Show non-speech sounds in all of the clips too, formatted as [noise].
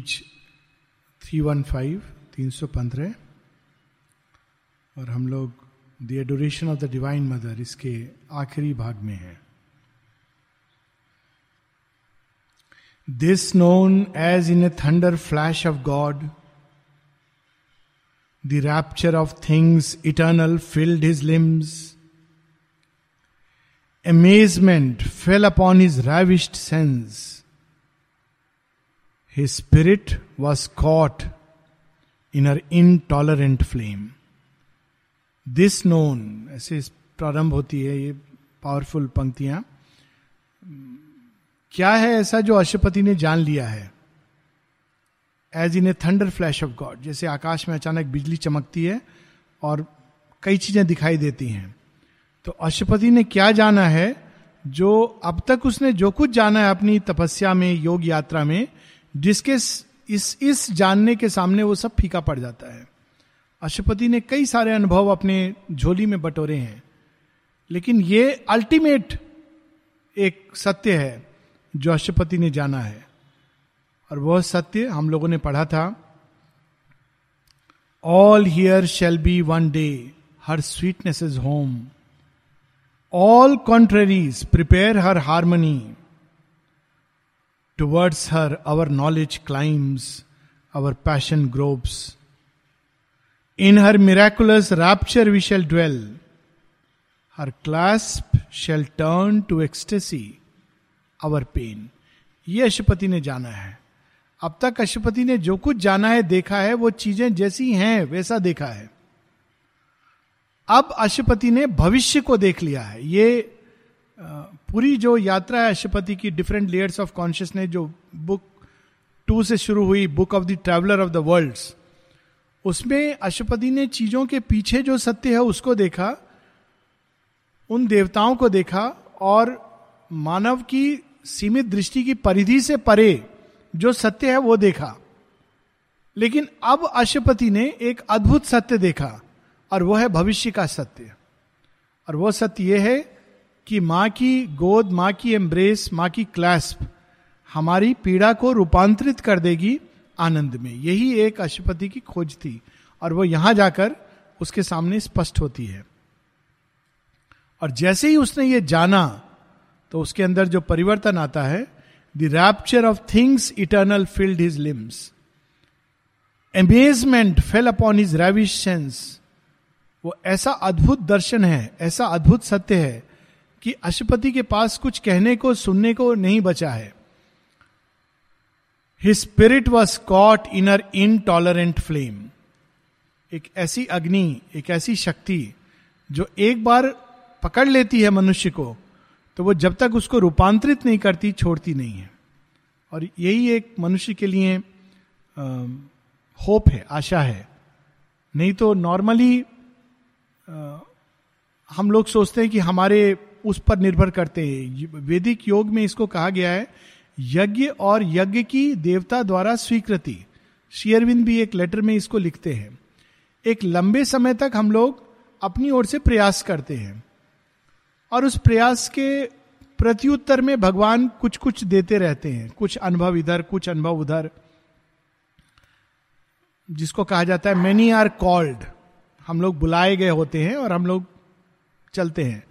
Three one five, तीन सौ पंद्रह। और हम लोग the adoration of the divine mother इसके आखिरी भाग में है। This known as in a thunder flash of God the rapture of things eternal filled his limbs amazement fell upon his ravished sense. His spirit was caught in her intolerant flame. This known ऐसे प्रारंभ होती है, ये powerful पंक्तियाँ। क्या है ऐसा जो अशुपति ने जान लिया है? As in a thunder flash of God जैसे आकाश में अचानक बिजली चमकती है और कई चीज़ें दिखाई देती हैं। तो अशुपति ने क्या जाना है? जो अब तक उसने जो कुछ जाना है अपनी तपस्या में, योग यात्रा में जिसके इस इस जानने के सामने वो सब फीका पड़ जाता है। अशुपति ने कई सारे अनुभव अपने झोली में बटोरे हैं, लेकिन ये अल्टीमेट एक सत्य है जो अशुपति ने जाना है। और वह सत्य हम लोगों ने पढ़ा था all here shall be one day her sweetness is home all contraries prepare her harmony. Towards her, our knowledge climbs, our passion gropes. In her miraculous rapture, we shall dwell. Her clasp shall turn to ecstasy, our pain. ये अशुपति ने जाना है अब तक अशुपति ने जो कुछ जाना है देखा है वो चीज़ें जैसी हैं वैसा देखा है अब अशुपति ने भविष्य को देख लिया है ये पूरी जो यात्रा है अशुपति की डिफरेंट लेयर्स ऑफ़ कॉन्शियसनेस जो बुक टू से शुरू हुई book of the traveller of the world उसमें अशुपति ने चीज़ों के पीछे जो सत्य है उसको देखा, उन देवताओं को देखा, और मानव की सीमित दृष्टि की परिधि से परे जो सत्य है वो देखा। लेकिन अब अशुपति ने एक अद्भुत सत्य देखा, और वो है भविष्य का सत्य। और वो सत्य ये है कि माँ की गोद, माँ की एम्ब्रेस माँ की क्लैस्प हमारी पीड़ा को रूपांतरित कर देगी आनंद में। यही एक अशुपति की खोज थी और वो यहाँ जाकर उसके सामने स्पष्ट होती है। और जैसे ही उसने ये जाना तो उसके अंदर जो परिवर्तन आता है the rapture of things eternal filled his limbs amazement fell upon his ravish sense वो ऐसा अद्भुत दर्शन है, ऐसा अद्भुत सत्य है कि अशुपति के पास कुछ कहने को, सुनने को नहीं बचा है। His spirit was caught in her intolerant flame एक ऐसी अग्नि, एक ऐसी शक्ति, जो एक बार पकड़ लेती है मनुष्य को तो वो जब तक उसको रूपांतरित नहीं करती, छोड़ती नहीं है। और यही एक मनुष्य के लिए होप है, आशा है। नहीं तो नॉर्मली हम लोग सोचते हैं कि हमारे उस पर निर्भर करते हैं। वैदिक योग में इसको कहा गया है, यज्ञ और यज्ञ की देवता द्वारा स्वीकृति। शेयरविंद भी एक लेटर में इसको लिखते हैं। एक लंबे समय तक हम लोग अपनी ओर से प्रयास करते हैं। और उस प्रयास के प्रत्युत्तर में भगवान कुछ कुछ देते रहते हैं। कुछ अनुभव इधर, कुछ अनुभव उधर। जिसको कहा जाता है मेनी आर कॉल्ड हम लोग बुलाए गए होते हैं और हम लोग चलते हैं।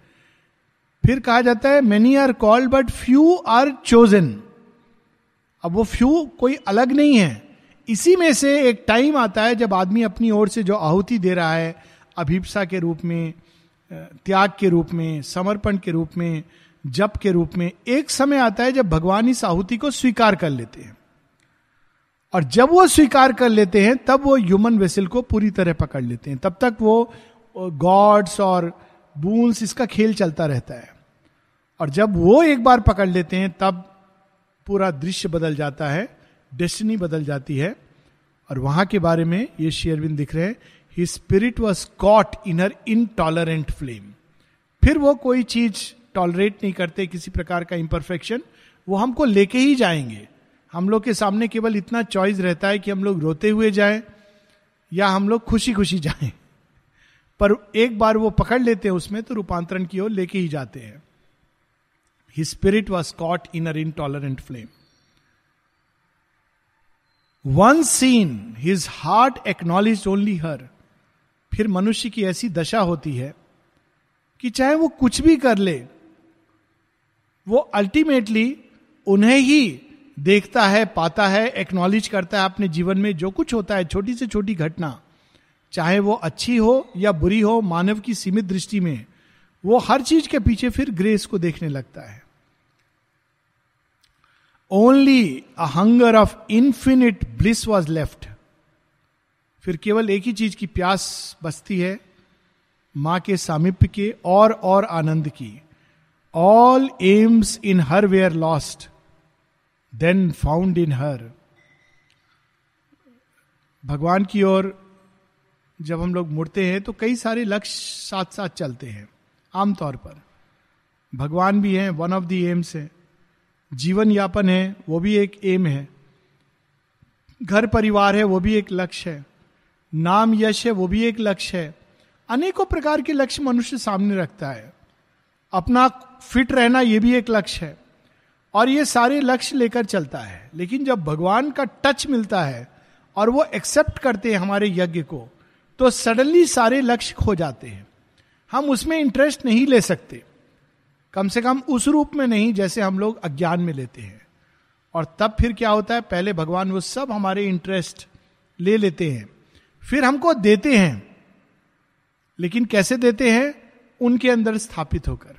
फिर कहा जाता है many are called but few are chosen अब वो फ्यू कोई अलग नहीं है। इसी में से एक टाइम आता है जब आदमी अपनी ओर से जो आहुति दे रहा है, अभिप्सा के रूप में त्याग के रूप में, समर्पण के रूप में, जप के रूप में, एक समय आता है जब भगवान इस आहुति को स्वीकार कर लेते हैं। और जब वो स्वीकार कर लेते हैं, तब वो ह्यूमन वेसल को पूरी तरह पकड़ लेते हैं। तब तक वो गॉड्स और बूंस इसका खेल चलता रहता है। और जब वो एक बार पकड़ लेते हैं, तब पूरा दृश्य बदल जाता है डेस्टिनी बदल जाती है। और वहाँ के बारे में ये शेयरविंद दिख रहे हैं he spirit was caught in her intolerant flame फिर वो कोई चीज़ टॉलरेट नहीं करते, किसी प्रकार का इम्परफेक्शन वो हमको लेके ही जाएँगे। हम लोग के सामने केवल इतना चॉइस रहता है कि हम लोग रोते हुए जाएँ, या हम लोग खुशी खुशी जाएँ। पर एक बार वो पकड़ लेते हैं उसमें तो रूपांतरण की ओर लेके ही जाते हैं। He spirit was caught in her intolerant flame one seen his heart acknowledge only her फिर मनुष्य की ऐसी दशा होती है कि चाहे वो कुछ भी कर ले, वो अल्टीमेटली उन्हें ही देखता है, पाता है एक्नॉलेज करता है अपने जीवन में जो कुछ होता है, छोटी से छोटी घटना, चाहे वो अच्छी हो या बुरी हो, मानव की सीमित दृष्टि में, वो हर चीज़ के पीछे फिर ग्रेस को देखने लगता है। Only a hunger of infinite bliss was left फिर केवल एक ही चीज़ की प्यास बसती है, माँ के सामिप्य के और और आनंद की। All aims in her were lost then found in her भगवान की ओर जब हम लोग मुड़ते हैं तो कई सारे लक्ष्य साथ साथ चलते हैं, आमतौर पर। भगवान भी हैं वन ऑफ़ द एम्स है। जीवन यापन है, वो भी एक एम है। घर परिवार है, वो भी एक लक्ष्य है। नाम यश है, वो भी एक लक्ष्य है। अनेकों प्रकार के लक्ष्य मनुष्य सामने रखता है। अपना फिट रहना ये भी एक लक्ष्य है। और ये सारे लक्ष्य लेकर चलता है। लेकिन जब भगवान का टच मिलता है और वो एक्सेप्ट करते हैं हमारे यज्ञ को तो सडनली सारे लक्ष्य खो जाते हैं। हम उसमें इंटरेस्ट नहीं ले सकते। कम से कम उस रूप में नहीं जैसे हम लोग अज्ञान में लेते हैं। और तब फिर क्या होता है? पहले भगवान वो सब हमारे इंटरेस्ट ले लेते हैं। फिर हमको देते हैं। लेकिन कैसे देते हैं? उनके अंदर स्थापित होकर।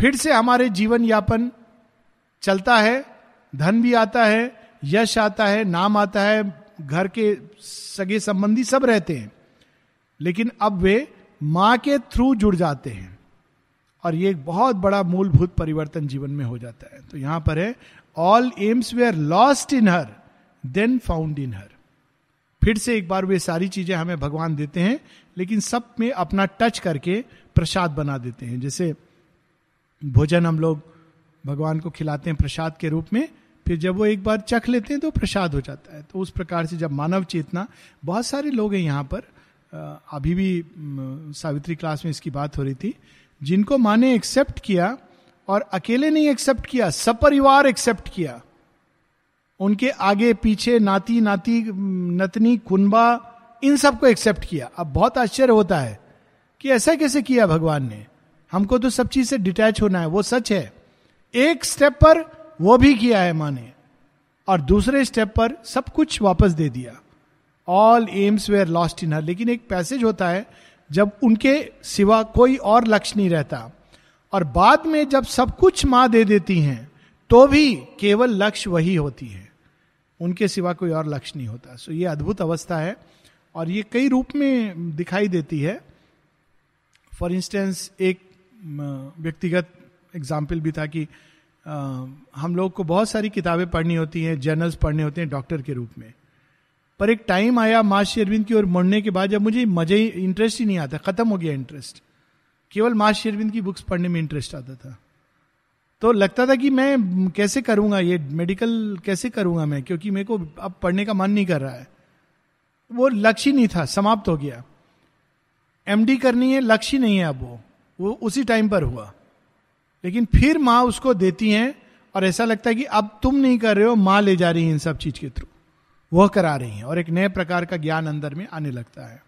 फिर से हमारे जीवन यापन चलता है। धन भी आता है, यश आता है, नाम आता है, घर के सगे संबंधी सब रहते हैं। लेकिन अब वे माँ के थ्रू जुड़ जाते हैं। और ये एक बहुत बड़ा मूलभूत परिवर्तन जीवन में हो जाता है। तो यहाँ पर है all aims were lost in her then found in her फिर से एक बार वे सारी चीज़ें हमें भगवान देते हैं, लेकिन सब में अपना टच करके प्रसाद बना देते हैं। जैसे भोजन हम लोग भगवान को खिलाते हैं प्रसाद के रूप में, फिर जब वो एक बार चख लेते हैं तो प्रसाद हो जाता है। तो उस प्रकार से जब मानव चेतना, बहुत सारे लोग हैं यहाँ पर। अभी भी सावित्री क्लास में इसकी बात हो रही थी जिनको माँ ने एक्सेप्ट किया और अकेले नहीं एक्सेप्ट किया, सपरिवार एक्सेप्ट किया। उनके आगे, पीछे, नाती नाती, नतनी कुनबा इन सबको एक्सेप्ट किया। अब बहुत आश्चर्य होता है कि ऐसा कैसे किया भगवान ने? हमको तो सब चीज़ से डिटैच होना है, वो सच है। एक स्टेप पर वो भी किया है माँ ने, और दूसरे स्टेप पर सब कुछ वापस दे दिया। All aims were lost in her लेकिन एक पैसेज होता है जब उनके सिवा कोई और लक्ष्य नहीं रहता। और बाद में जब सब कुछ माँ दे देती हैं तो भी केवल लक्ष्य वही होती है। उनके सिवा कोई और लक्ष्य नहीं होता। सो ये अद्भुत अवस्था है और ये कई रूप में दिखाई देती है। फॉर इंस्टेंस एक व्यक्तिगत एग्ज़ाम्पल भी था कि आ, हम लोग को बहुत सारी किताबें पढ़नी होती हैं जर्नल्स पढ़ने होते हैं डॉक्टर के रूप में। पर एक टाइम आया माँ शेरविंद की ओर मुड़ने के बाद जब मुझे मज़े इंटरेस्ट ही नहीं आता, खत्म हो गया इंटरेस्ट केवल माँ शेरविंद की बुक्स पढ़ने में इंटरेस्ट आता था। तो लगता था कि मैं कैसे करूँगा ये मेडिकल कैसे करूँगा मैं, क्योंकि मेरे को अब पढ़ने का मन नहीं कर रहा है। वो लक्ष्य नहीं था, समाप्त हो गया। एमडी करनी है, लक्ष्य नहीं है अब वो। वो उसी टाइम पर हुआ। लेकिन फिर माँ उसको देती हैं और ऐसा लगता है कि अब तुम नहीं कर रहे हो, माँ ले जा रही है इन सब चीज़ के थ्रू। वह करा रही हैं और एक नए प्रकार का ज्ञान अंदर में आने लगता है।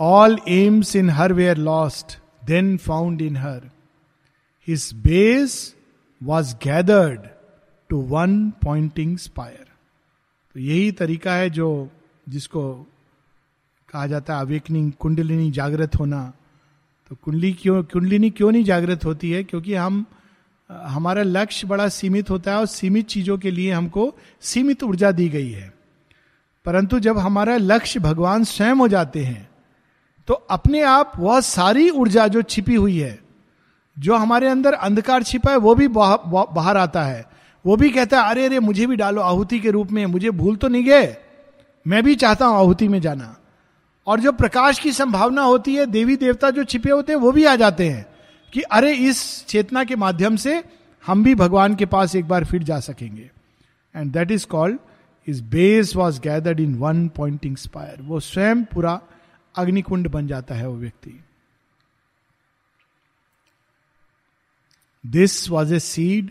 All aims in her were lost then found in her his base was gathered to one pointing spire तो यही तरीका है जो, जिसको कहा जाता है अवेकनिंग कुंडलिनी जागृत होना। तो कुंडली क्यों, कुंडलिनी क्यों नहीं जागृत होती है? क्योंकि हम हमारा लक्ष्य बड़ा सीमित होता है और सीमित चीज़ों के लिए हमको सीमित ऊर्जा दी गई है। परंतु जब हमारा लक्ष्य भगवान स्वयं हो जाते हैं तो अपने आप वह सारी ऊर्जा जो छिपी हुई है, जो हमारे अंदर अंधकार छिपा है, वो भी बाहर आता है। वो भी कहता है, अरे अरे, मुझे भी डालो आहुति के रूप में, मुझे भूल तो नहीं गए। मैं भी चाहता हूँ आहुति में जाना। और जो प्रकाश की संभावना होती है देवी देवता जो छिपे होते हैं, वो भी आ जाते हैं। कि अरे इस चेतना के माध्यम से हम भी भगवान के पास एक बार फिर जा सकेंगे। And that is called his base was gathered in one pointing spire वो स्वयं पूरा अग्निकुंड बन जाता है वो व्यक्ति। This was a seed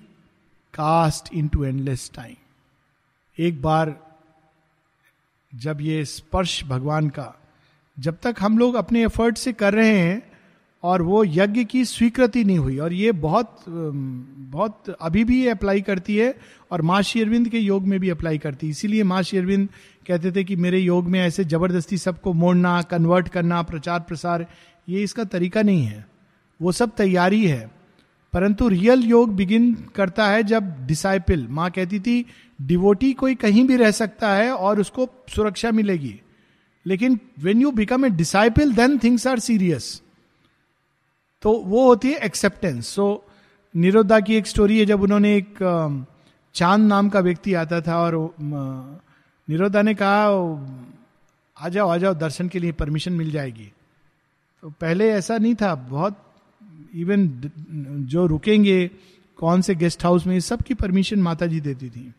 cast into endless time एक बार जब ये स्पर्श भगवान का, जब तक हम लोग अपने एफर्ट से कर रहे हैं और वो यज्ञ की स्वीकृति नहीं हुई। और ये बहुत बहुत अभी भी अप्लाई करती है और माँ शेरविंद के योग में भी अप्लाई करती है। इसीलिए माँ शेरविंद कहते थे कि मेरे योग में ऐसे ज़बरदस्ती सबको मोड़ना कन्वर्ट करना, प्रचार प्रसार, ये इसका तरीका नहीं है। वो सब तैयारी है। परंतु रियल योग बिगिन करता है जब डिसाइपल माँ कहती थी डिवोटी कोई कहीं भी रह सकता है और उसको सुरक्षा मिलेगी। लेकिन when you become a disciple then things are serious तो वो होती है एक्सेप्टेंस सो निरोधा की एक स्टोरी है जब उन्होंने एक चाँद नाम का व्यक्ति आता था और निरोधा ने कहा, आ जाओ आ जाओ, दर्शन के लिए परमिशन मिल जाएगी. तो पहले ऐसा नहीं था, बहुत इवन जो रुकेंगे, कौन से गेस्ट हाउस में, सबकी परमिशन माता जी देती थी।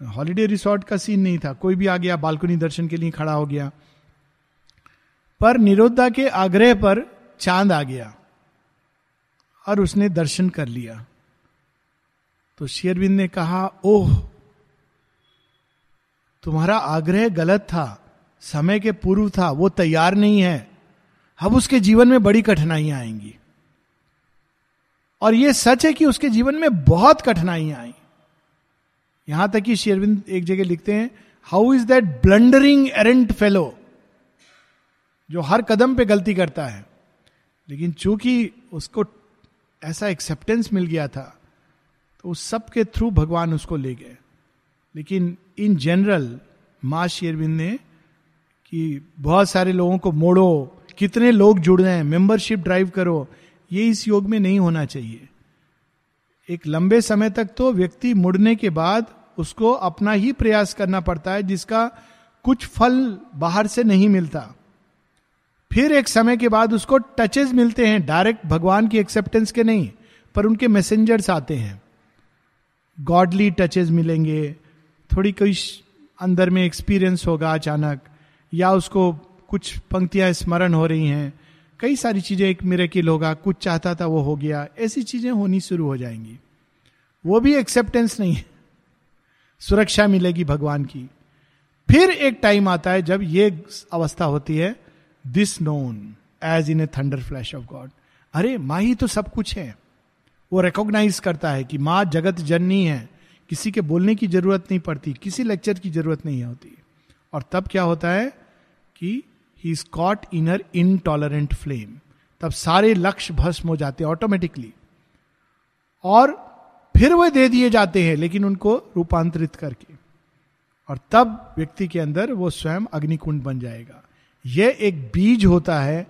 हॉलिडे रिसोर्ट का सीन नहीं था, कोई भी आ गया, बालकनी दर्शन के लिए खड़ा हो गया। पर निरोधा के आग्रह पर चाँद आ गया और उसने दर्शन कर लिया। तो शेरविंद ने कहा, ओह, तुम्हारा आग्रह गलत था, समय के पूर्व था, वो तैयार नहीं है। अब उसके जीवन में बड़ी कठिनाइयाँ आएँगी। और यह सच है कि उसके जीवन में बहुत कठिनाइयाँ आई। यहाँ तक कि शेरविंद एक जगह लिखते हैं how is that blundering errant fellow जो हर कदम पे गलती करता है। लेकिन चूँकि उसको ऐसा एक्सेप्टेंस मिल गया था तो उस सब के थ्रू भगवान उसको ले गए। लेकिन इन जनरल माँ शेरविंद ने कि बहुत सारे लोगों को मोड़ो, कितने लोग जुड़ रहे हैं मेंबरशिप ड्राइव करो, ये इस योग में नहीं होना चाहिए। एक लंबे समय तक तो व्यक्ति मुड़ने के बाद उसको अपना ही प्रयास करना पड़ता है, जिसका कुछ फल बाहर से नहीं मिलता। फिर एक समय के बाद उसको टचेस मिलते हैं। डायरेक्ट भगवान की एक्सेप्टेंस के नहीं, पर उनके मैसेंजर्स आते हैं। गॉडली टचेस मिलेंगे। थोड़ी कोई अंदर में एक्सपीरियंस होगा अचानक, या उसको कुछ पंक्तियाँ स्मरण हो रही हैं। कई सारी चीज़ें एक मेरेकिल होगा कुछ चाहता था, वो हो गया। ऐसी चीज़ें होनी शुरू हो जाएँगी। वो भी एक्सेप्टेंस नहीं है। सुरक्षा मिलेगी भगवान की। फिर एक टाइम आता है जब ये अवस्था होती है this known as in a thunder flash of God अरे, माँ ही तो सब कुछ है। वो रिकॉग्नाइज करता है कि माँ जगत जननी है। किसी के बोलने की ज़रूरत नहीं पड़ती, किसी लेक्चर की ज़रूरत नहीं होती। और तब क्या होता है कि he is caught in her intolerant flame तब सारे लक्ष्य भस्म हो जाते हैं ऑटोमेटिकली और फिर वे दे दिए जाते हैं, लेकिन उनको रूपांतरित करके। और तब व्यक्ति के अंदर वो स्वयं अग्निकुंड बन जाएगा। यह एक बीज होता है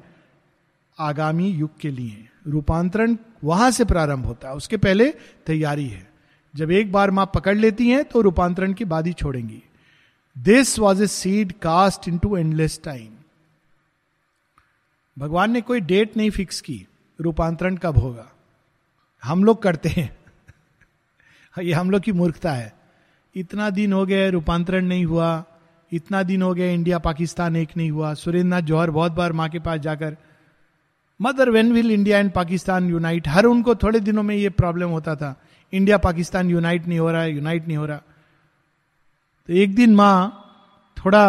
आगामी युग के लिए। रूपांतरण वहाँ से प्रारंभ होता है, उसके पहले तैयारी है। जब एक बार माँ पकड़ लेती हैं तो रूपांतरण की बाद ही छोड़ेंगी। This was a seed cast into endless time भगवान ने कोई डेट नहीं फिक्स की, रूपांतरण कब होगा। हम लोग करते हैं। [laughs] ये हम लोग की मूर्खता है। इतना दिन हो गया, रूपांतरण नहीं हुआ। इतना दिन हो गया इंडिया पाकिस्तान एक नहीं हुआ। सुरेंद्र नाथ जौहर बहुत बार माँ के पास जाकर, mother when will India and Pakistan unite her उनको थोड़े दिनों में ये प्रॉब्लम होता था। इंडिया पाकिस्तान यूनाइट नहीं हो रहा है यूनाइट नहीं हो रहा। तो एक दिन माँ थोड़ा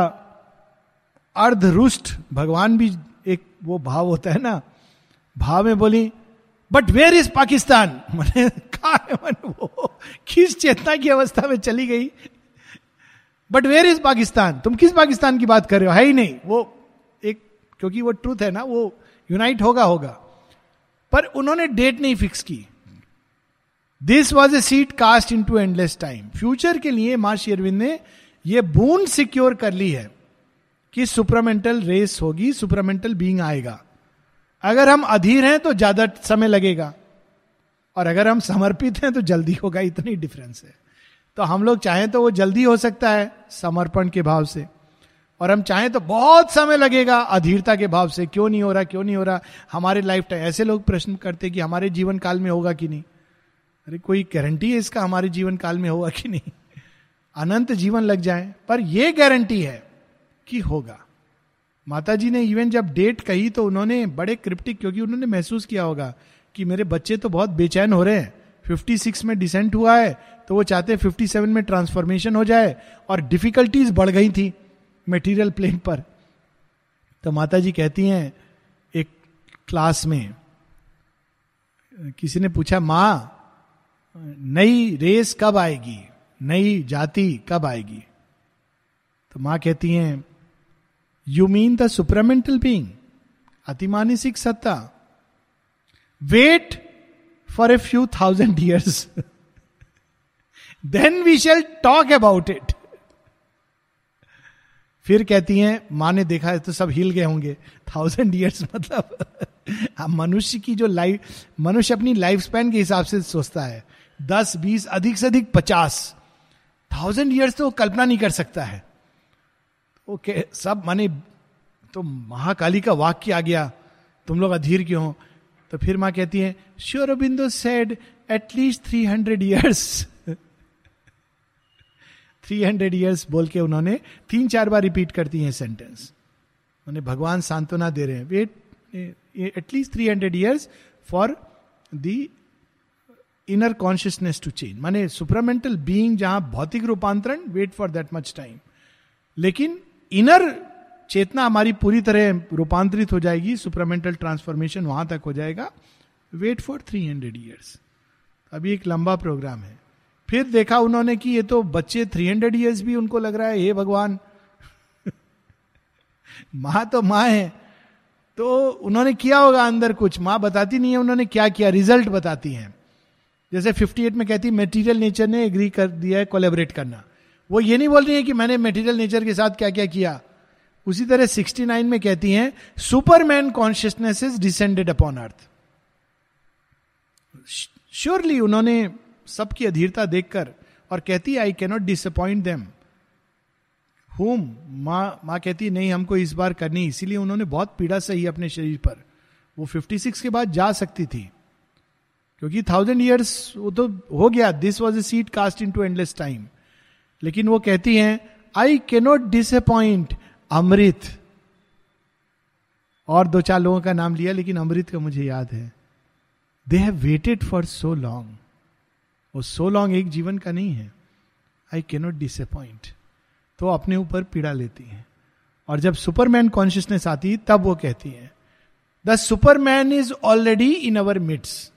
अर्धरुष्ट, भगवान भी एक वो भाव होता है ना, भाव में बोली बट वेयर इज़ पाकिस्तान मैंने कहा मैंने वो किस चेतना की अवस्था में चली गई? बट वेयर इज़ पाकिस्तान तुम किस पाकिस्तान की बात कर रहे हो? है ही नहीं। वो एक, क्योंकि वो ट्रूथ है ना, वो यूनाइट होगा होगा। पर उन्होंने डेट नहीं फिक्स की। This was a seed cast into endless time future के लिए माँ शेरविंद ने यह बूंद सिक्योर कर ली है कि सुपरामेंटल रेस होगी सुपरामेंटल बींग आएगा। अगर हम अधीर हैं तो ज़्यादा समय लगेगा। और अगर हम समर्पित हैं तो जल्दी होगा, इतनी डिफरेंस है। तो हम लोग चाहें तो वो जल्दी हो सकता है समर्पण के भाव से। और हम चाहें तो बहुत समय लगेगा अधीरता के भाव से, क्यों नहीं हो रहा, क्यों नहीं हो रहा। हमारे लाइफ टाइम ऐसे लोग प्रश्न करते कि हमारे जीवन काल में होगा कि नहीं? अरे कोई गारंटी है इसका हमारे जीवन काल में होगा कि नहीं? अनंत जीवन लग जाए, पर यह गारंटी है कि होगा। माता जी ने इवन जब डेट कही तो उन्होंने बड़े क्रिप्टिक क्योंकि उन्होंने महसूस किया होगा कि मेरे बच्चे तो बहुत बेचैन हो रहे हैं। 56 में डिसेंट हुआ है तो वो चाहते 57 में ट्रांसफॉर्मेशन हो जाए और डिफिकल्टीज बढ़ गई थी मेटीरियल प्लेन पर। तो माता जी कहती हैं, एक क्लास में, किसी ने पूछा, माँ, नई रेस कब आएगी? नई जाति कब आएगी? तो माँ कहती हैं you mean the supramental being अतिमानसिक सत्ता? Wait for a few thousand years then we shall talk about it फिर कहती हैं, माँ ने देखा है तो सब हिल गए होंगे. थाउज़ेंड ईयर्स [laughs] मतलब मनुष्य की जो लाइफ मनुष्य अपनी लाइफ स्पैन के हिसाब से सोचता है। दस, बीस, अधिक से अधिक पचास। थाउज़ेंड ईयर्स तो कल्पना नहीं कर सकता है। ओके, सब माने तो महाकाली का वाक्य आ गया। तुम लोग अधीर क्यों हो? तो फिर माँ कहती है Sri Aurobindo said at least three hundred years three hundred years बोल के उन्होंने तीन चार बार रिपीट करती हैं सेंटेंस उन्हें भगवान सांत्वना दे रहे हैं। Wait at least three hundred years for the inner consciousness to change माने सुपरमेंटल बीइंग जहाँ भौतिक रूपांतरण wait for that much time लेकिन इनर चेतना हमारी पूरी तरह रूपांतरित हो जाएगी सुपरमेंटल ट्रांसफॉर्मेशन वहाँ तक हो जाएगा। Wait for three hundred years अभी एक लंबा प्रोग्राम है। फिर देखा उन्होंने कि ये तो बच्चे थ्री हंड्रेड ईयर्स भी उनको लग रहा है, हे भगवान। [laughs] माँ तो माँ है। तो उन्होंने किया होगा अंदर कुछ। माँ बताती नहीं है, उन्होंने क्या किया? रिज़ल्ट बताती हैं। जैसे 58 में कहती मेटीरियल नेचर ने एग्री कर दिया है कोलेबरेट करना। वो ये नहीं बोल रही है कि मैंने मेटीरियल नेचर के साथ क्या क्या। किया उसी तरह 69 में कहती हैं superman consciousness is descended upon earth surely उन्होंने सबकी अधीरता देखकर और कहती आई कैनॉट डिसअपॉइंट देम होम, माँ माँ कहती, नहीं, हमको इस बार करनी इसीलिए उन्होंने बहुत पीड़ा सही अपने शरीर पर। वो 56 के बाद जा सकती थी। क्योंकि थाउज़ेंड ईयर्स वो तो हो गया। This was a seed cast into endless time लेकिन वो कहती हैं आई कैनॉट डिसअपॉइंट अमृत और दो चार लोगों का नाम लिया, लेकिन अमृत का मुझे याद है। They have waited for so long वो सो लॉन्ग एक जीवन का नहीं है। आई कैनॉट डिसअपॉइंट तो अपने ऊपर पीड़ा लेती है। और जब सुपरमैन कॉन्शियसनेस आती है तब वो कहती है the superman is already in our midst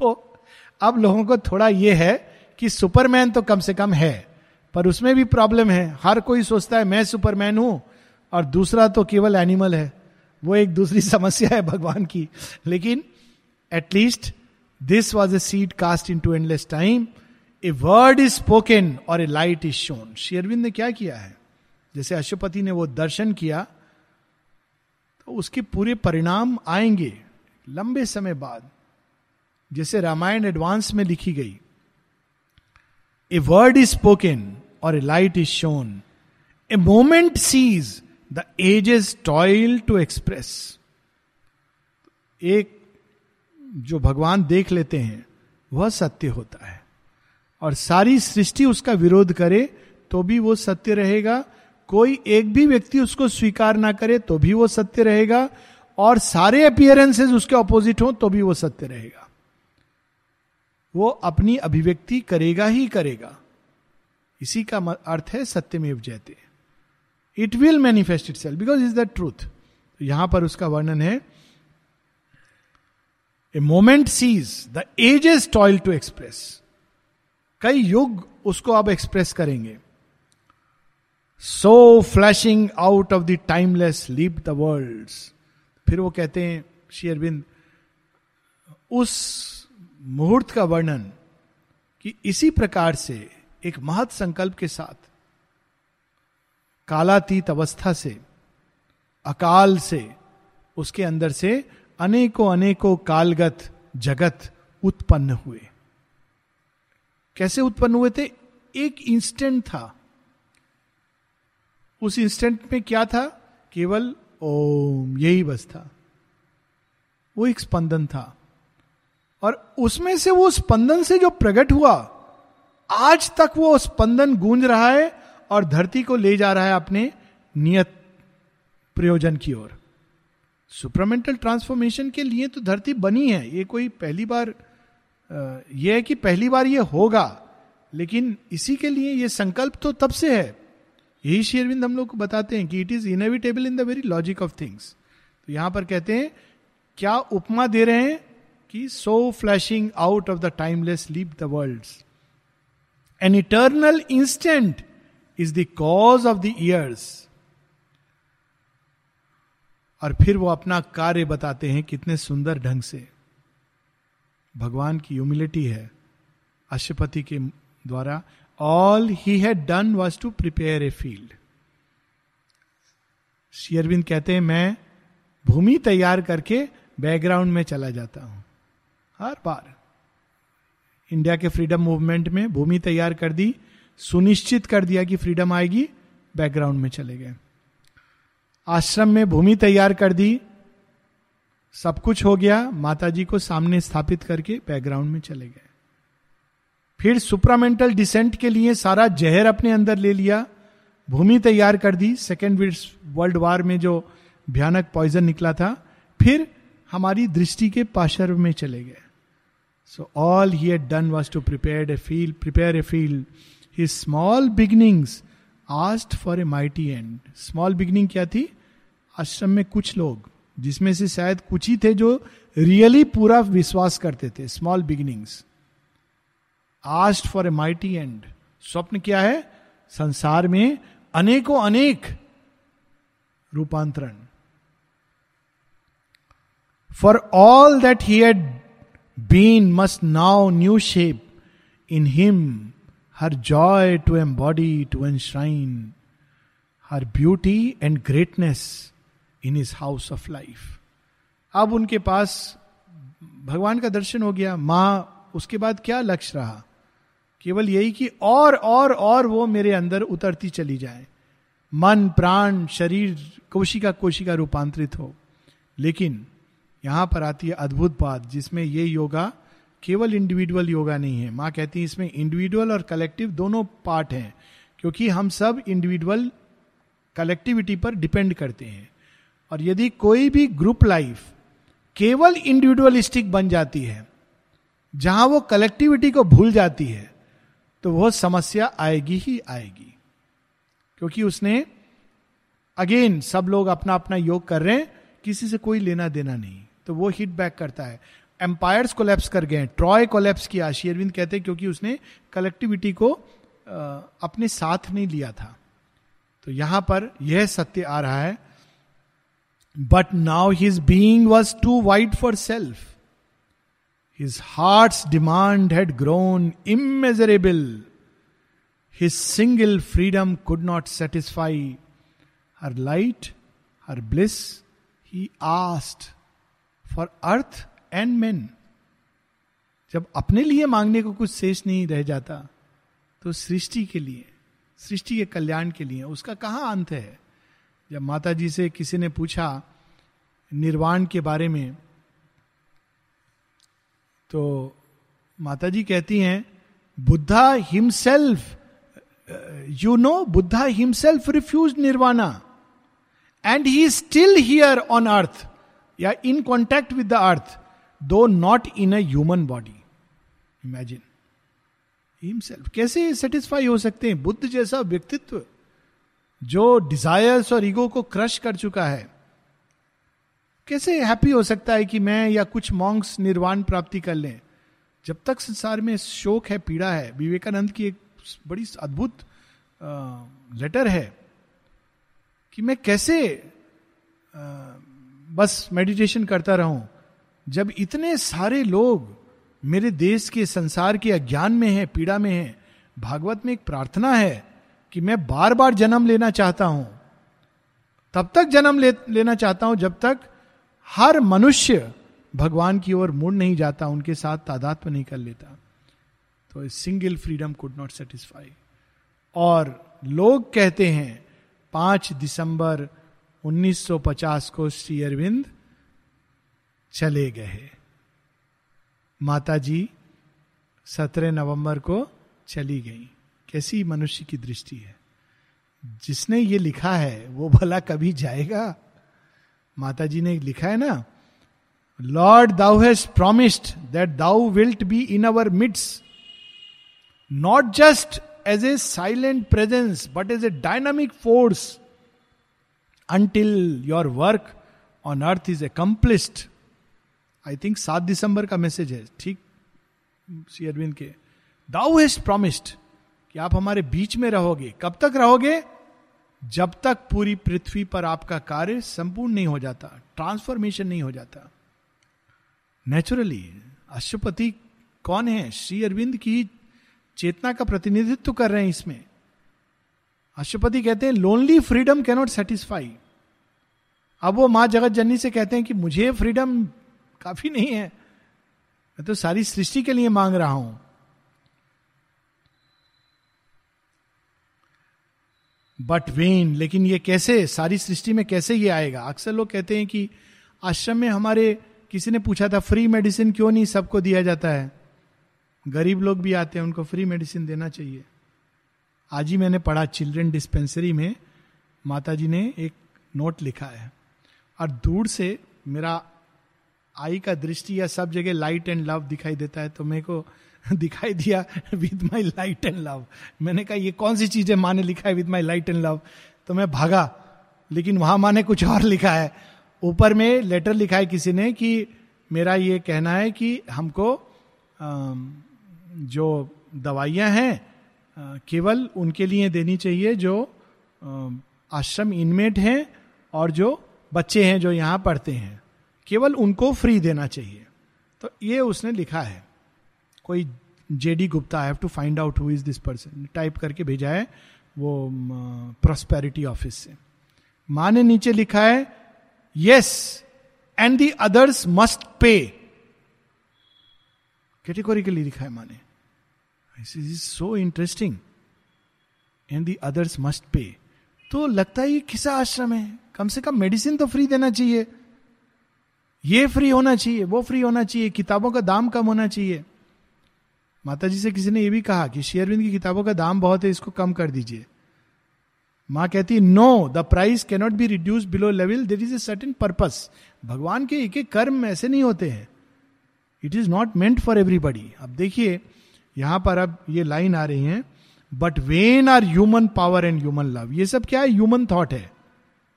तो अब लोगों को थोड़ा ये है कि सुपरमैन तो कम से कम है, पर उसमें भी प्रॉब्लम है। हर कोई सोचता है, मैं सुपरमैन हूँ। और दूसरा तो केवल एनिमल है। वो एक दूसरी [laughs] समस्या है भगवान की। लेकिन at least this was a seed cast into endless time a word is spoken और ए लाइट इज़ शोन शेरविंद ने क्या किया है जैसे अशुपति ने वो दर्शन किया तो उसके पूरे परिणाम आएँगे लंबे समय बाद। जैसे रामायण एडवांस में लिखी गई ए वर्ड इज़ स्पोकन और a light is shone a moment sees the age is toil to express एक जो भगवान देख लेते हैं, वह सत्य होता है। और सारी सृष्टि उसका विरोध करे तो भी वो सत्य रहेगा। कोई एक भी व्यक्ति उसको स्वीकार ना करे तो भी वो सत्य रहेगा। और सारे अपियरेंसेस उसके ऑपोजिट हो तो भी वो सत्य रहेगा। वो अपनी अभिव्यक्ति करेगा ही करेगा। इसी का अर्थ है सत्यमेव जयते। It will manifest itself because is the truth यहाँ पर उसका वर्णन है a moment sees the age is toil to express कई युग उसको अब एक्सप्रेस करेंगे। So flashing out of the timeless leap the world फिर वो कहते हैं शेयरबिंद उस मुहूर्त का वर्णन कि इसी प्रकार से एक महत संकल्प के साथ, कालातीत अवस्था से, अकाल से, उसके अंदर से अनेकों अनेकों कालगत जगत उत्पन्न हुए। कैसे उत्पन्न हुए थे? एक इंस्टेंट था। उस इंस्टेंट में क्या था? केवल ओम, यही बस था। वो एक स्पंदन था। और उसमें से वो स्पंदन से जो प्रकट हुआ, आज तक वो स्पंदन गूंज रहा है और धरती को ले जा रहा है अपने नियत प्रयोजन की ओर। सुपरमेंटल ट्रांसफॉर्मेशन के लिए तो धरती बनी है। ये कोई पहली बार यह है कि पहली बार ये होगा, लेकिन इसी के लिए ये संकल्प तो तब से है। यही शेरविंद हम लोग को बताते हैं कि it is inevitable in the very logic of things तो यहाँ पर कहते हैं, क्या उपमा दे रहे हैं कि so flashing out of the timeless leap the world an eternal instant is the cause of the years और फिर वो अपना कार्य बताते हैं कितने सुंदर ढंग से। भगवान की ह्यूमिलिटी है, अशुपति के द्वारा। All he had done was to prepare a field Sri Aurobindo कहते हैं, मैं भूमि तैयार करके बैकग्राउंड में चला जाता हूँ। हर बार। इंडिया के फ्रीडम मूवमेंट में भूमि तैयार कर दी, सुनिश्चित कर दिया कि फ्रीडम आएगी बैकग्राउंड में चले गए। आश्रम में भूमि तैयार कर दी, सब कुछ हो गया माता जी को सामने स्थापित करके बैकग्राउंड में चले गए। फिर सुप्रामेंटल डिसेंट के लिए सारा जहर अपने अंदर ले लिया, भूमि तैयार कर दी सेकेंड वर्ल्ड वार में जो भयानक पॉइजन निकला था, फिर हमारी दृष्टि के पाशर में चले गए। So all he done was to prepare a field prepare a field he small beginnings asked for a mighty end small beginning क्या थी? आश्रम में कुछ लोग, जिसमें से शायद कुछ ही थे जो रियली पूरा विश्वास करते थे small beginnings asked for a mighty end स्वप्न क्या है? संसार में अनेकों अनेक रूपांतरण. For all that he had been must now new shape in him her joy to embody to enshrine her beauty and greatness in his house of life अब उनके पास भगवान का दर्शन हो गया, माँ, उसके बाद क्या लक्ष्य रहा? केवल यही कि और और और वो मेरे अंदर उतरती चली जाए। मन, प्राण, शरीर, कोशिका कोशिका रूपांतरित हो। लेकिन यहाँ पर आती है अद्भुत बात, जिसमें ये योगा केवल इंडिविजुअल योगा नहीं है। माँ कहती है, इसमें इंडिविजुअल और कलेक्टिव दोनों पार्ट हैं, क्योंकि हम सब इंडिविजुअल कलेक्टिविटी पर डिपेंड करते हैं। और यदि कोई भी ग्रुप लाइफ केवल इंडिविजुअलिस्टिक बन जाती है, जहाँ वो कलेक्टिविटी को भूल जाती है तो वह समस्या आएगी ही आएगी। क्योंकि उसने अगेन सब लोग अपना अपना योग कर रहे हैं, किसी से कोई लेना देना नहीं तो वो हिट बैक करता है। एम्पायर्स कोलेप्स कर गए ट्रॉय कोलेप्स किया शेरविंद कहते हैं, क्योंकि उसने कलेक्टिविटी को अपने साथ नहीं लिया था। तो यहाँ पर यह सत्य आ रहा है। But now his being was to wait for self his heart demand had grown immeasurable his single freedom could not satisfy her light her bliss he asked for earth and man जब अपने लिए मांगने को कुछ शेष नहीं रह जाता तो सृष्टि के लिए, सृष्टि के कल्याण के लिए, उसका कहाँ अंत है? जब माता जी से किसी ने पूछा निर्वाण के बारे में तो माता जी कहती हैं, Buddha himself you know Buddha himself refuse nirvana and he still here on earth या in contact with the earth though not in a human body imagine himself कैसे सेटिस्फाई हो सकते हैं? बुद्ध जैसा व्यक्तित्व जो डिजायर्स और ईगो को क्रश कर चुका है। कैसे हैप्पी हो सकता है कि मैं या कुछ मॉन्क्स निर्वाण प्राप्ति कर लें? जब तक संसार में शोक है पीड़ा है विवेकानंद की एक बड़ी अद्भुत लेटर है कि मैं कैसे आ, बस मेडिटेशन करता रहूँ। जब इतने सारे लोग मेरे देश के संसार के अज्ञान में है पीड़ा में है भागवत में एक प्रार्थना है कि मैं बार बार जन्म लेना चाहता हूँ। तब तक जन्म ले, लेना चाहता हूँ जब तक हर मनुष्य भगवान की ओर मुड़ नहीं जाता उनके साथ तादात्म नहीं कर लेता। तो single freedom could not satisfy और लोग कहते हैं पाँच दिसंबर 1950 को श्री अरविंद चले गए। माता जी सत्रह नवंबर को चली गई। कैसी मनुष्य की दृष्टि है। जिसने ये लिखा है, वो भला कभी जाएगा? माता जी ने लिखा है ना, lord thou has promised that thou wilt be in our midst not just as a silent presence but as a dynamic force until your work on earth is accomplished I think सात दिसंबर का message है, ठीक? श्री अरविंद के। दाउ has promised कि आप हमारे बीच में रहोगे। कब तक रहोगे? जब तक पूरी पृथ्वी पर आपका कार्य संपूर्ण नहीं हो जाता ट्रांसफॉर्मेशन नहीं हो जाता। नेचुरली अशुपति कौन है? श्री अरविंद की चेतना का प्रतिनिधित्व कर रहे हैं इसमें। अशुपति कहते हैं लोनली फ्रीडम कैनॉट सेटिस्फाई अब वो माँ जगत जननी से कहते हैं कि, मुझे फ्रीडम काफ़ी नहीं है। मैं तो सारी सृष्टि के लिए मांग रहा हूँ। बट वेन लेकिन ये कैसे, सारी सृष्टि में कैसे ये आएगा? अक्सर लोग कहते हैं कि आश्रम में हमारे, किसी ने पूछा था फ्री मेडिसिन क्यों नहीं सबको दिया जाता है? गरीब लोग भी आते हैं, उनको फ्री मेडिसिन देना चाहिए। आज ही मैंने पढ़ा चिल्ड्रन डिस्पेंसरी में माता जी ने एक नोट लिखा है। और दूर से मेरा आई का दृष्टि या सब जगह लाइट एंड लव दिखाई देता है तो मेरे को [laughs] दिखाई दिया with my light and love मैंने कहा, ये कौन सी चीज़ है? लिखा है with my light and love तो मैं भागा, लेकिन वहाँ माँ ने कुछ और लिखा है। ऊपर में लेटर लिखा है किसी ने कि मेरा ये कहना है कि हमको जो दवाइयाँ हैं केवल उनके लिए देनी चाहिए जो आश्रम इनमेट हैं और जो बच्चे हैं जो यहाँ पढ़ते हैं। केवल उनको फ्री देना चाहिए। तो ये उसने लिखा है। कोई JD Gupta I have to find out who is this person type करके भेजा है वो प्रोस्पेरिटी ऑफ़िस से। माँ ने नीचे लिखा है yes and the others must pay categorically लिखा है माँ ने। Is so interesting and the others must pay तो लगता है ये किसा आश्रम है? कम से कम मेडिसिन तो फ्री देना चाहिए। ये फ्री होना चाहिए, वो फ्री होना चाहिए, किताबों का दाम कम होना चाहिए। माता जी से किसी ने यह भी कहा कि शेयरविंद की किताबों का दाम बहुत है, इसको कम कर दीजिए। माँ कहती no the price cannot be reduce below level there is a certain purpose भगवान के एक एक कर्म ऐसे नहीं होते हैं। It is not meant for everybody अब देखिए, यहाँ पर अब ये लाइन आ रही है but when are human power and human love ये सब क्या है? ह्यूमन थॉट है।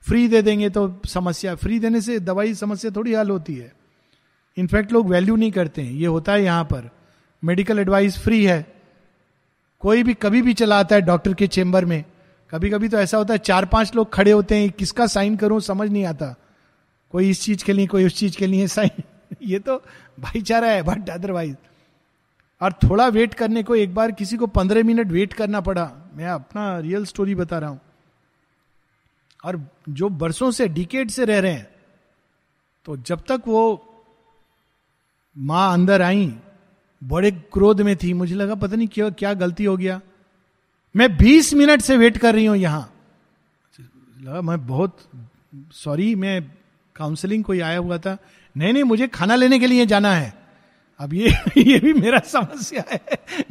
फ्री दे देंगे तो समस्या, फ्री देने से दवाई समस्या थोड़ी हल होती है। इनफैक्ट लोग वैल्यू नहीं करते हैं। ये होता है यहाँ पर। मेडिकल एडवाइस फ्री है। कोई भी कभी भी चला आता है डॉक्टर के चेंबर में। कभी कभी तो ऐसा होता है चार पाँच लोग खड़े होते हैं, किसका साइन करूँ समझ नहीं आता। कोई इस चीज़ के लिए, कोई उस चीज़ के लिए साइन [laughs] ये तो भाईचारा है बट अदरवाइज़ और थोड़ा वेट करने को एक बार किसी को पंद्रह मिनट वेट करना पड़ा। मैं अपना रियल स्टोरी बता रहा हूँ। और जो बरसों से डिकेट से रह रहे हैं तो जब तक वो माँ अंदर आई, बड़े क्रोध में थी, मुझे लगा पता नहीं क्यों, क्या गलती हो गया। मैं 20 मिनट से वेट कर रही हूँ यहाँ। लगा मैं बहुत सॉरी मैं काउंसलिंग कोई आया हुआ था। नहीं नहीं, मुझे खाना लेने के लिए जाना है। अब ये [laughs] ये भी मेरा समस्या है।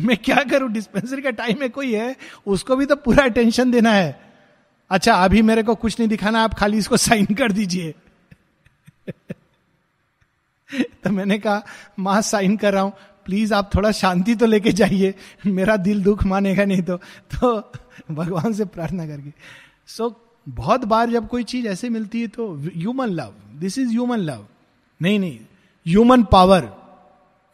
मैं क्या करूँ? डिस्पेंसरी का टाइम है कोई है? उसको भी तो पूरा अटेंशन देना है। अच्छा अभी मेरे को कुछ नहीं दिखाना आप खाली इसको साइन कर दीजिए। [laughs] तो मैंने कहा माँ साइन कर रहा हूँ। प्लीज़ आप थोड़ा शांति तो लेके जाइए। मेरा दिल दुख मानेगा नहीं तो। [laughs] तो भगवान से प्रार्थना करके। सो so, बहुत बार जब कोई चीज़ ऐसे मिलती है तो human love this is human love नहीं नहीं ह्यूमन पावर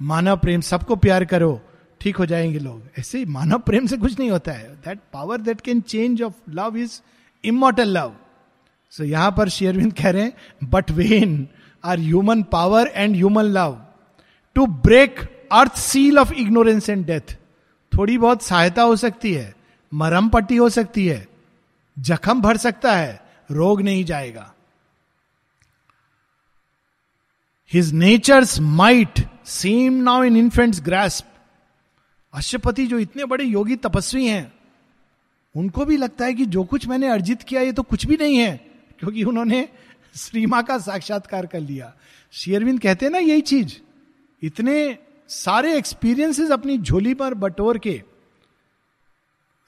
मानव प्रेम सबको प्यार करो ठीक हो जाएँगे लोग। ऐसे मानव प्रेम से कुछ नहीं होता है। That power that can change of love is immortal love so यहाँ पर शेयरविंद कह रहे हैं but when are human power and human love to break earth seal of ignorance and death थोड़ी बहुत सहायता हो सकती है मरम पट्टी हो सकती है, जख्म भर सकता है, रोग नहीं जाएगा। His nature's might seem now in infant's grasp Ashwapati जो इतने बड़े योगी तपस्वी हैं उनको भी लगता है कि जो कुछ मैंने अर्जित किया, ये तो कुछ भी नहीं है, क्योंकि उन्होंने श्रीमा का साक्षात्कार कर लिया। शेयरविंद कहते हैं ना, यही चीज़, इतने सारे एक्सपीरियंसेस अपनी झोली पर बटोर के,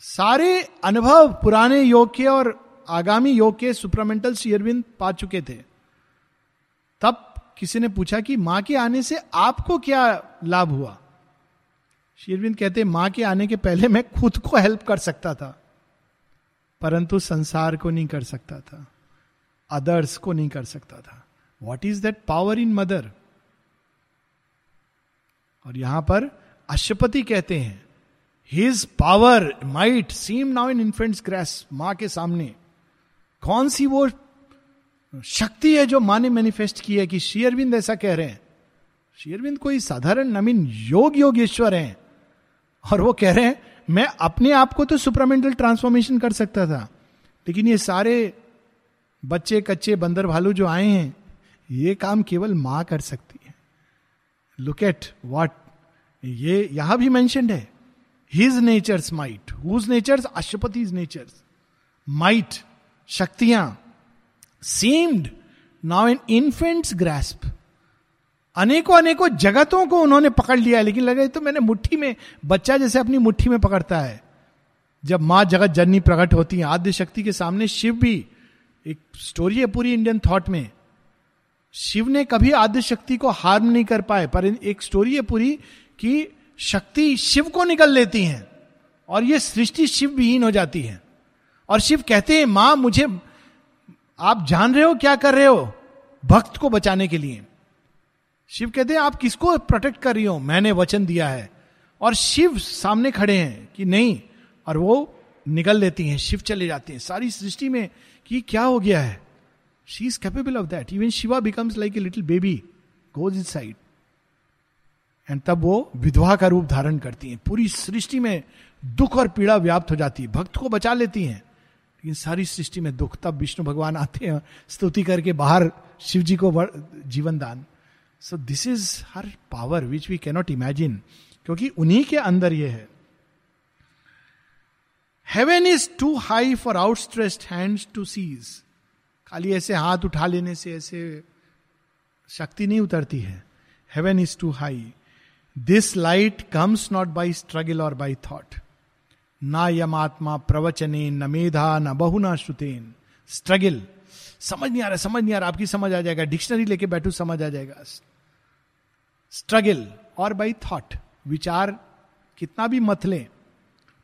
सारे अनुभव पुराने योग के और आगामी योग के सुपरमेंटल शेयरविंद पा चुके थे। तब किसी ने पूछा कि माँ के आने से आपको क्या लाभ हुआ? शेरविंद कहते, माँ के आने के पहले मैं खुद को हेल्प कर सकता था। परंतु संसार को नहीं कर सकता था। अदर्स को नहीं कर सकता था। What is that power in mother और यहाँ पर अशुपति कहते हैं his power might seem now in infant's grace माँ के सामने। कौन सी वो शक्ति है जो माँ ने मैनिफेस्ट की है कि शेयरविंद ऐसा कह रहे हैं? शेयरविंद कोई साधारण नमीन योग योगेश्वर हैं। और वो कह रहे हैं मैं अपने आप को तो सुपरामेंटल ट्रांसफॉर्मेशन कर सकता था, लेकिन ये सारे बच्चे कच्चे बंदर भालू जो आए हैं, ये काम केवल माँ कर सकती है। लुक एट वॉट ये यहाँ भी मैंशनड है। His nature's might whose nature's अशुपति नेचर्स माइट शक्तियाँ seemed now in infant's grasp अनेकों अनेकों जगतों को उन्होंने पकड़ लिया, लेकिन लगे तो मैंने मुट्ठी में, बच्चा जैसे अपनी मुट्ठी में पकड़ता है। जब माँ जगत जननी प्रकट होती है, आद्य शक्ति के सामने शिव भी, एक स्टोरी है पूरी इंडियन थॉट में। शिव ने कभी आद्य शक्ति को हार्म नहीं कर पाए, पर एक स्टोरी है पूरी कि शक्ति शिव को निकल लेती है, और ये सृष्टि शिव विहीन हो जाती है। और शिव कहते हैं, माँ, मुझे, आप जान रहे हो क्या कर रहे हो? भक्त को बचाने के लिए। शिव कहते हैं, आप किसको प्रोटेक्ट कर रही हो? मैंने वचन दिया है। और शिव सामने खड़े हैं कि नहीं, और वो निकल लेती हैं, शिव चले जाते हैं। सारी सृष्टि में कि क्या हो गया है? She is capable of that even Shiva becomes like a little baby goes inside and तब वो विधवा का रूप धारण करती हैं। पूरी सृष्टि में दुख और पीड़ा व्याप्त हो जाती है। भक्त को बचा लेती हैं। लेकिन सारी सृष्टि में दुख। तब विष्णु भगवान आते हैं, स्तुति करके बाहर शिव जी को जीवन दान। So this is her power which we cannot imagine क्योंकि उन्हीं के अंदर यह है। Heaven is too high for outstretched hands to seize खाली ऐसे हाथ उठा लेने से ऐसे शक्ति नहीं उतरती है। Heaven is too high this light comes not by struggle or by thought ना यम आत्मा प्रवचने, न मेधा, न बहु, ना श्रुतेन। स्ट्रगल समझ नहीं आ रहा, समझ नहीं आ रहा। आपकी समझ आ जाएगा। डिक्शनरी लेके बैठू, समझ आ जाएगा। स्ट्रगल और बाई थॉट विचार कितना भी मत ले,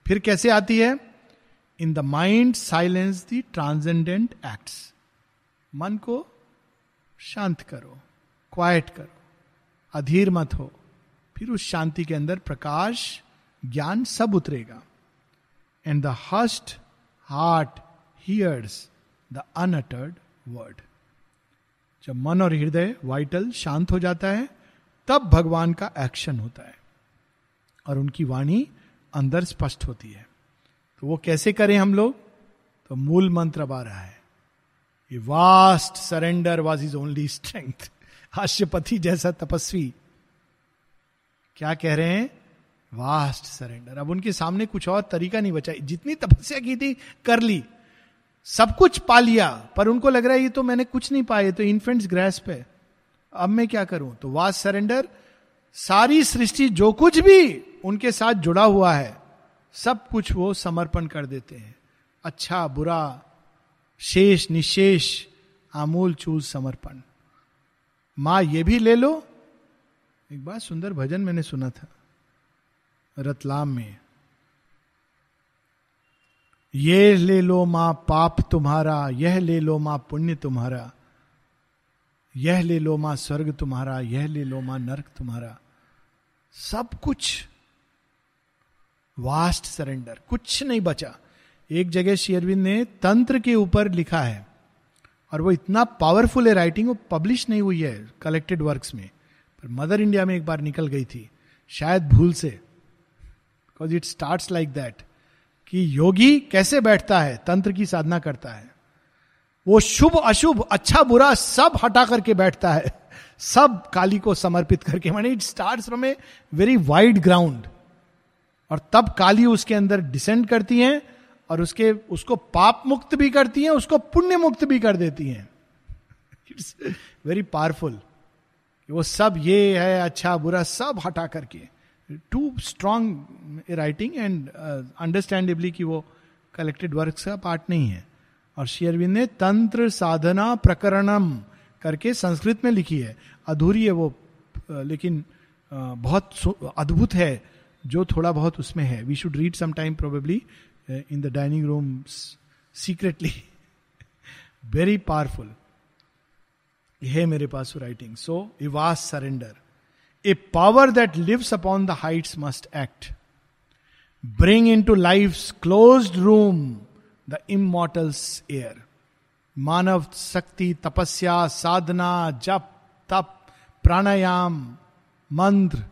फिर कैसे आती है? In the mind silence the transcendent acts मन को शांत करो क्वाइट करो, अधीर मत हो, फिर उस शांति के अंदर प्रकाश, ज्ञान सब उतरेगा। And the hushed heart hears the unuttered word जब मन और हृदय वाइटल शांत हो जाता है तब भगवान का एक्शन होता है। और उनकी वाणी अंदर स्पष्ट होती है। तो वो कैसे करें हम लोग? तो मूल मंत्र अब आ रहा है। ये vast surrender was his only strength Ashwapati जैसा तपस्वी। क्या कह रहे हैं? वास्ट सरेंडर अब उनके सामने कुछ और तरीका नहीं बचा। जितनी तपस्या की थी, कर ली। सब कुछ पा लिया। पर उनको लग रहा है, ये तो मैंने कुछ नहीं पाया तो इन्फेंट्स ग्रेस पे अब मैं क्या करूँ? तो वास्ट सरेंडर सारी सृष्टि जो कुछ भी उनके साथ जुड़ा हुआ है, सब कुछ वो समर्पण कर देते हैं। अच्छा बुरा, शेष, निशेष, आमूल चूज़ समर्पण। माँ, ये भी ले लो। एक बार सुंदर भजन मैंने सुना था, रतलाम में। ये ले लो माँ, पाप तुम्हारा, यह ले लो माँ, पुण्य तुम्हारा। यह ले लो माँ स्वर्ग तुम्हारा, यह ले लो माँ नर्क तुम्हारा। सब कुछ वास्ट सरेंडर कुछ नहीं बचा। एक जगह शेयरविंद ने तंत्र के ऊपर लिखा है, और वो इतना पावरफुल है राइटिंग वो पब्लिश नहीं हुई है कलेक्टेड वर्क्स में। पर मदर इंडिया में एक बार निकल गई थी, शायद भूल से। Because it start like that कि योगी कैसे बैठता है, तंत्र की साधना करता है। वो शुभ अशुभ अच्छा बुरा सब हटा करके बैठता है। सब काली को समर्पित करके। मैंने it start from a very wide ground और तब काली उसके अंदर डिसेंड करती हैं और उसके, उसको पाप मुक्त भी करती हैं, उसको पुण्य मुक्त भी कर देती हैं। इट्स वेरी पावरफुल वो सब ये है अच्छा बुरा सब हटा करके। To strong writing and understandably कि वो कलेक्टेड वर्क का पार्ट नहीं है। और शेयरविंद ने तंत्र साधना प्रकरणम करके संस्कृत में लिखी है। अधूरी है वो, लेकिन बहुत अद्भुत है, जो थोड़ा बहुत उसमें है। We should read some time probably in the dining room secretly very powerful है मेरे पास writing so a vast surrender a power that lives upon the heights must act bring into life close room the immortals air मानव शक्ति तपस्या साधना जप तप प्राणायाम मंत्र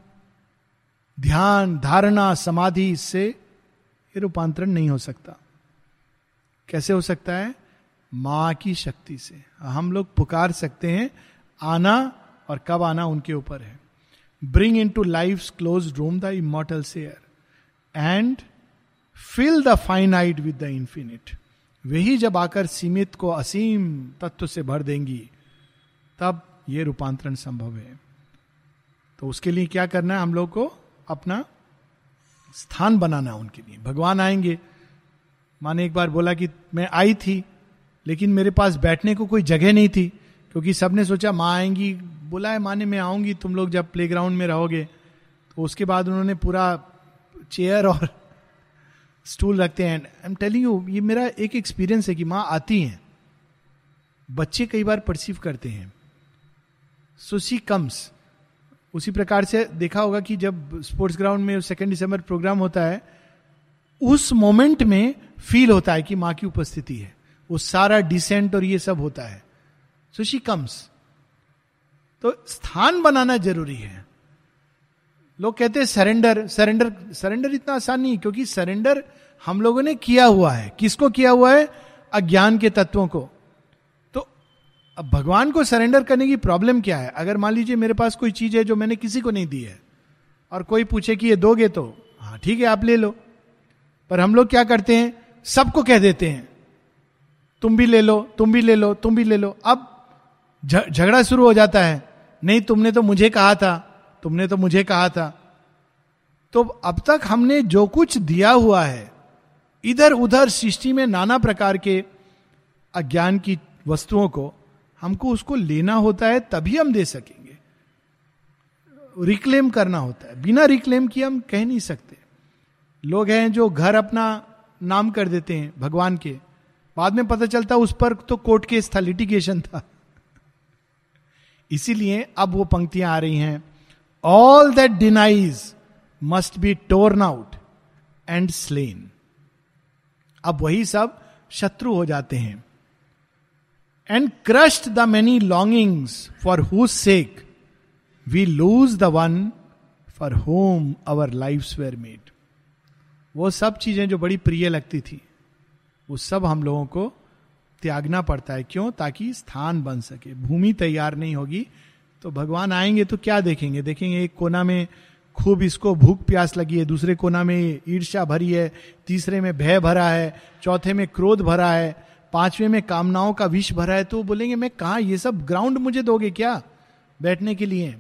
ध्यान धारणा समाधि इससे ये रूपांतरण नहीं हो सकता। कैसे हो सकता है? माँ की शक्ति से। हम लोग पुकार सकते हैं, आना और कब आना उनके ऊपर है। Bring into life close room the immortal air and fill the finite with the infinite वही जब आकर सीमित को असीम तत्व से भर देंगी, तब ये रूपांतरण संभव है। तो उसके लिए क्या करना है हम लोग को? अपना स्थान बनाना उनके लिए। भगवान आएँगे। माने एक बार बोला कि मैं आई थी, लेकिन मेरे पास बैठने को कोई जगह नहीं थी, क्योंकि सबने सोचा, माँ आएँगी बोला है माने मैं आऊँगी, तुम लोग जब प्लेग्राउंड में रहोगे। तो उसके बाद उन्होंने पूरा चेयर और स्टूल रखते हैं. आई एम टेलिंग यू ये मेरा एक एक्सपीरियंस है कि माँ आती हैं. बच्चे कई बार परसीव करते हैं. सो सी कम्स उसी प्रकार से देखा होगा कि जब स्पोर्ट्स ग्राउंड में सेकेंड दिसंबर प्रोग्राम होता है, उस मोमेंट में फील होता है कि माँ की उपस्थिति है. वो सारा डिसेंट और ये सब होता है. सो शी कम्स तो स्थान बनाना ज़रूरी है. लोग कहते हैं, सरेंडर सरेंडर सरेंडर इतना आसान नहीं क्योंकि सरेंडर हम लोगों ने किया हुआ है। किसको किया हुआ है? अज्ञान के तत्वों को। तो अब भगवान को सरेंडर करने की प्रॉब्लम क्या है? अगर मान लीजिए मेरे पास कोई चीज़ है जो मैंने किसी को नहीं दी है, और कोई पूछे कि ये दोगे तो? हाँ ठीक है, आप ले लो। पर हम लोग क्या करते हैं? सबको कह देते हैं, तुम भी ले लो, तुम भी ले लो, तुम भी ले लो। अब झगड़ा शुरू हो जाता है। नहीं, तुमने तो मुझे कहा था तुमने तो मुझे कहा था। तो अब तक हमने जो कुछ दिया हुआ है, इधर उधर सृष्टि में नाना प्रकार के अज्ञान की वस्तुओं को, हमको उसको लेना होता है, तभी हम दे सकेंगे। रिक्लेम करना होता है। बिना रिक्लेम किए हम कह नहीं सकते। लोग हैं जो घर अपना नाम कर देते हैं भगवान के। बाद में पता चलता उस पर तो कोर्ट केस था, लिटिगेशन था। इसीलिए अब वो पंक्तियाँ आ रही हैं। All that denies must be torn out and slain अब वही सब शत्रु हो जाते हैं। And crushed the many longings for whose sake we lose the one for whom our life were made वो सब चीज़ें जो बड़ी प्रिय लगती थी, वो सब हम लोगों को त्यागना पड़ता है। क्यों? ताकि स्थान बन सके। भूमि तैयार नहीं होगी तो भगवान आएँगे तो क्या देखेंगे? देखेंगे एक कोना में खूब इसको भूख प्यास लगी है, दूसरे कोना में ईर्षा भरी है, तीसरे में भय भरा है, चौथे में क्रोध भरा है, पांचवे में कामनाओं का विष भरा है तो बोलेंगे, मैं कहा ये सब ग्राउंड मुझे दोगे क्या बैठने के लिए?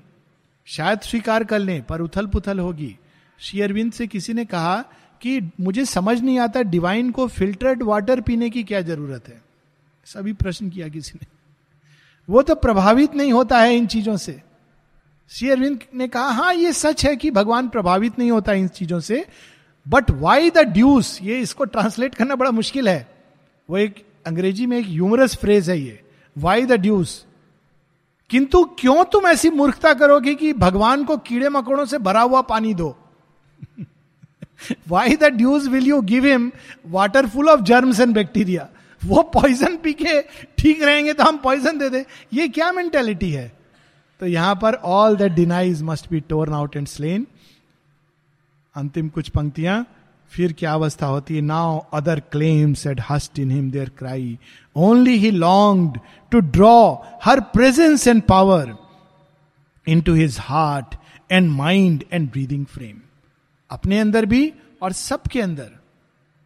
शायद स्वीकार कर लें, पर उथल पुथल होगी। श्री अरविंद से किसी ने कहा कि मुझे समझ नहीं आता डिवाइन को फिल्टर्ड वाटर पीने की क्या ज़रूरत है। सभी प्रश्न किया किसी ने। वो तो प्रभावित नहीं होता है इन चीज़ों से। श्री अरविंद ने कहा हाँ ये सच है कि भगवान प्रभावित नहीं होता इन चीज़ों से बट वाई द ड्यूस ये इसको ट्रांसलेट करना बड़ा मुश्किल है। वो एक अंग्रेज़ी में एक ह्यूमरस फ्रेज है ये। वाई द ड्यूस किंतु क्यों तुम ऐसी मूर्खता करोगे कि भगवान को कीड़े मकोड़ों से भरा हुआ पानी दो? Why the deuce will you give him water full of germs and bacteria वो पॉइजन पी के ठीक रहेंगे तो हम पॉइजन दे दे। ये क्या मेंटेलिटी है? तो यहाँ पर all that denies must be torn out and slain अंतिम कुछ पंक्तियाँ। फिर क्या अवस्था होती है? Now other claims had hushed in him their cry only he long to draw her presence and power into his heart and mind and breathing frame अपने अंदर भी और सबके अंदर।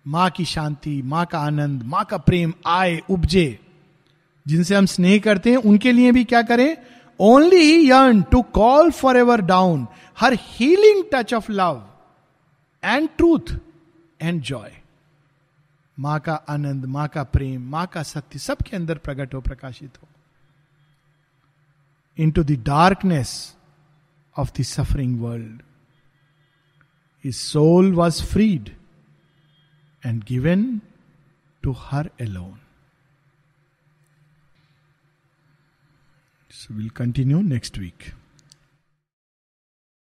माँ की शांति, माँ का आनंद, माँ का प्रेम आए, उपजे। जिनसे हम स्नेह करते हैं, उनके लिए भी क्या करें? Only he yearn to call for ever down her healing touch of love and truth and joy माँ का आनंद, माँ का प्रेम, माँ का सत्य सबके अंदर प्रकट हो, प्रकाशित हो। Into the darkness of the suffering world His soul was freed and given to her alone. So we'll continue next week.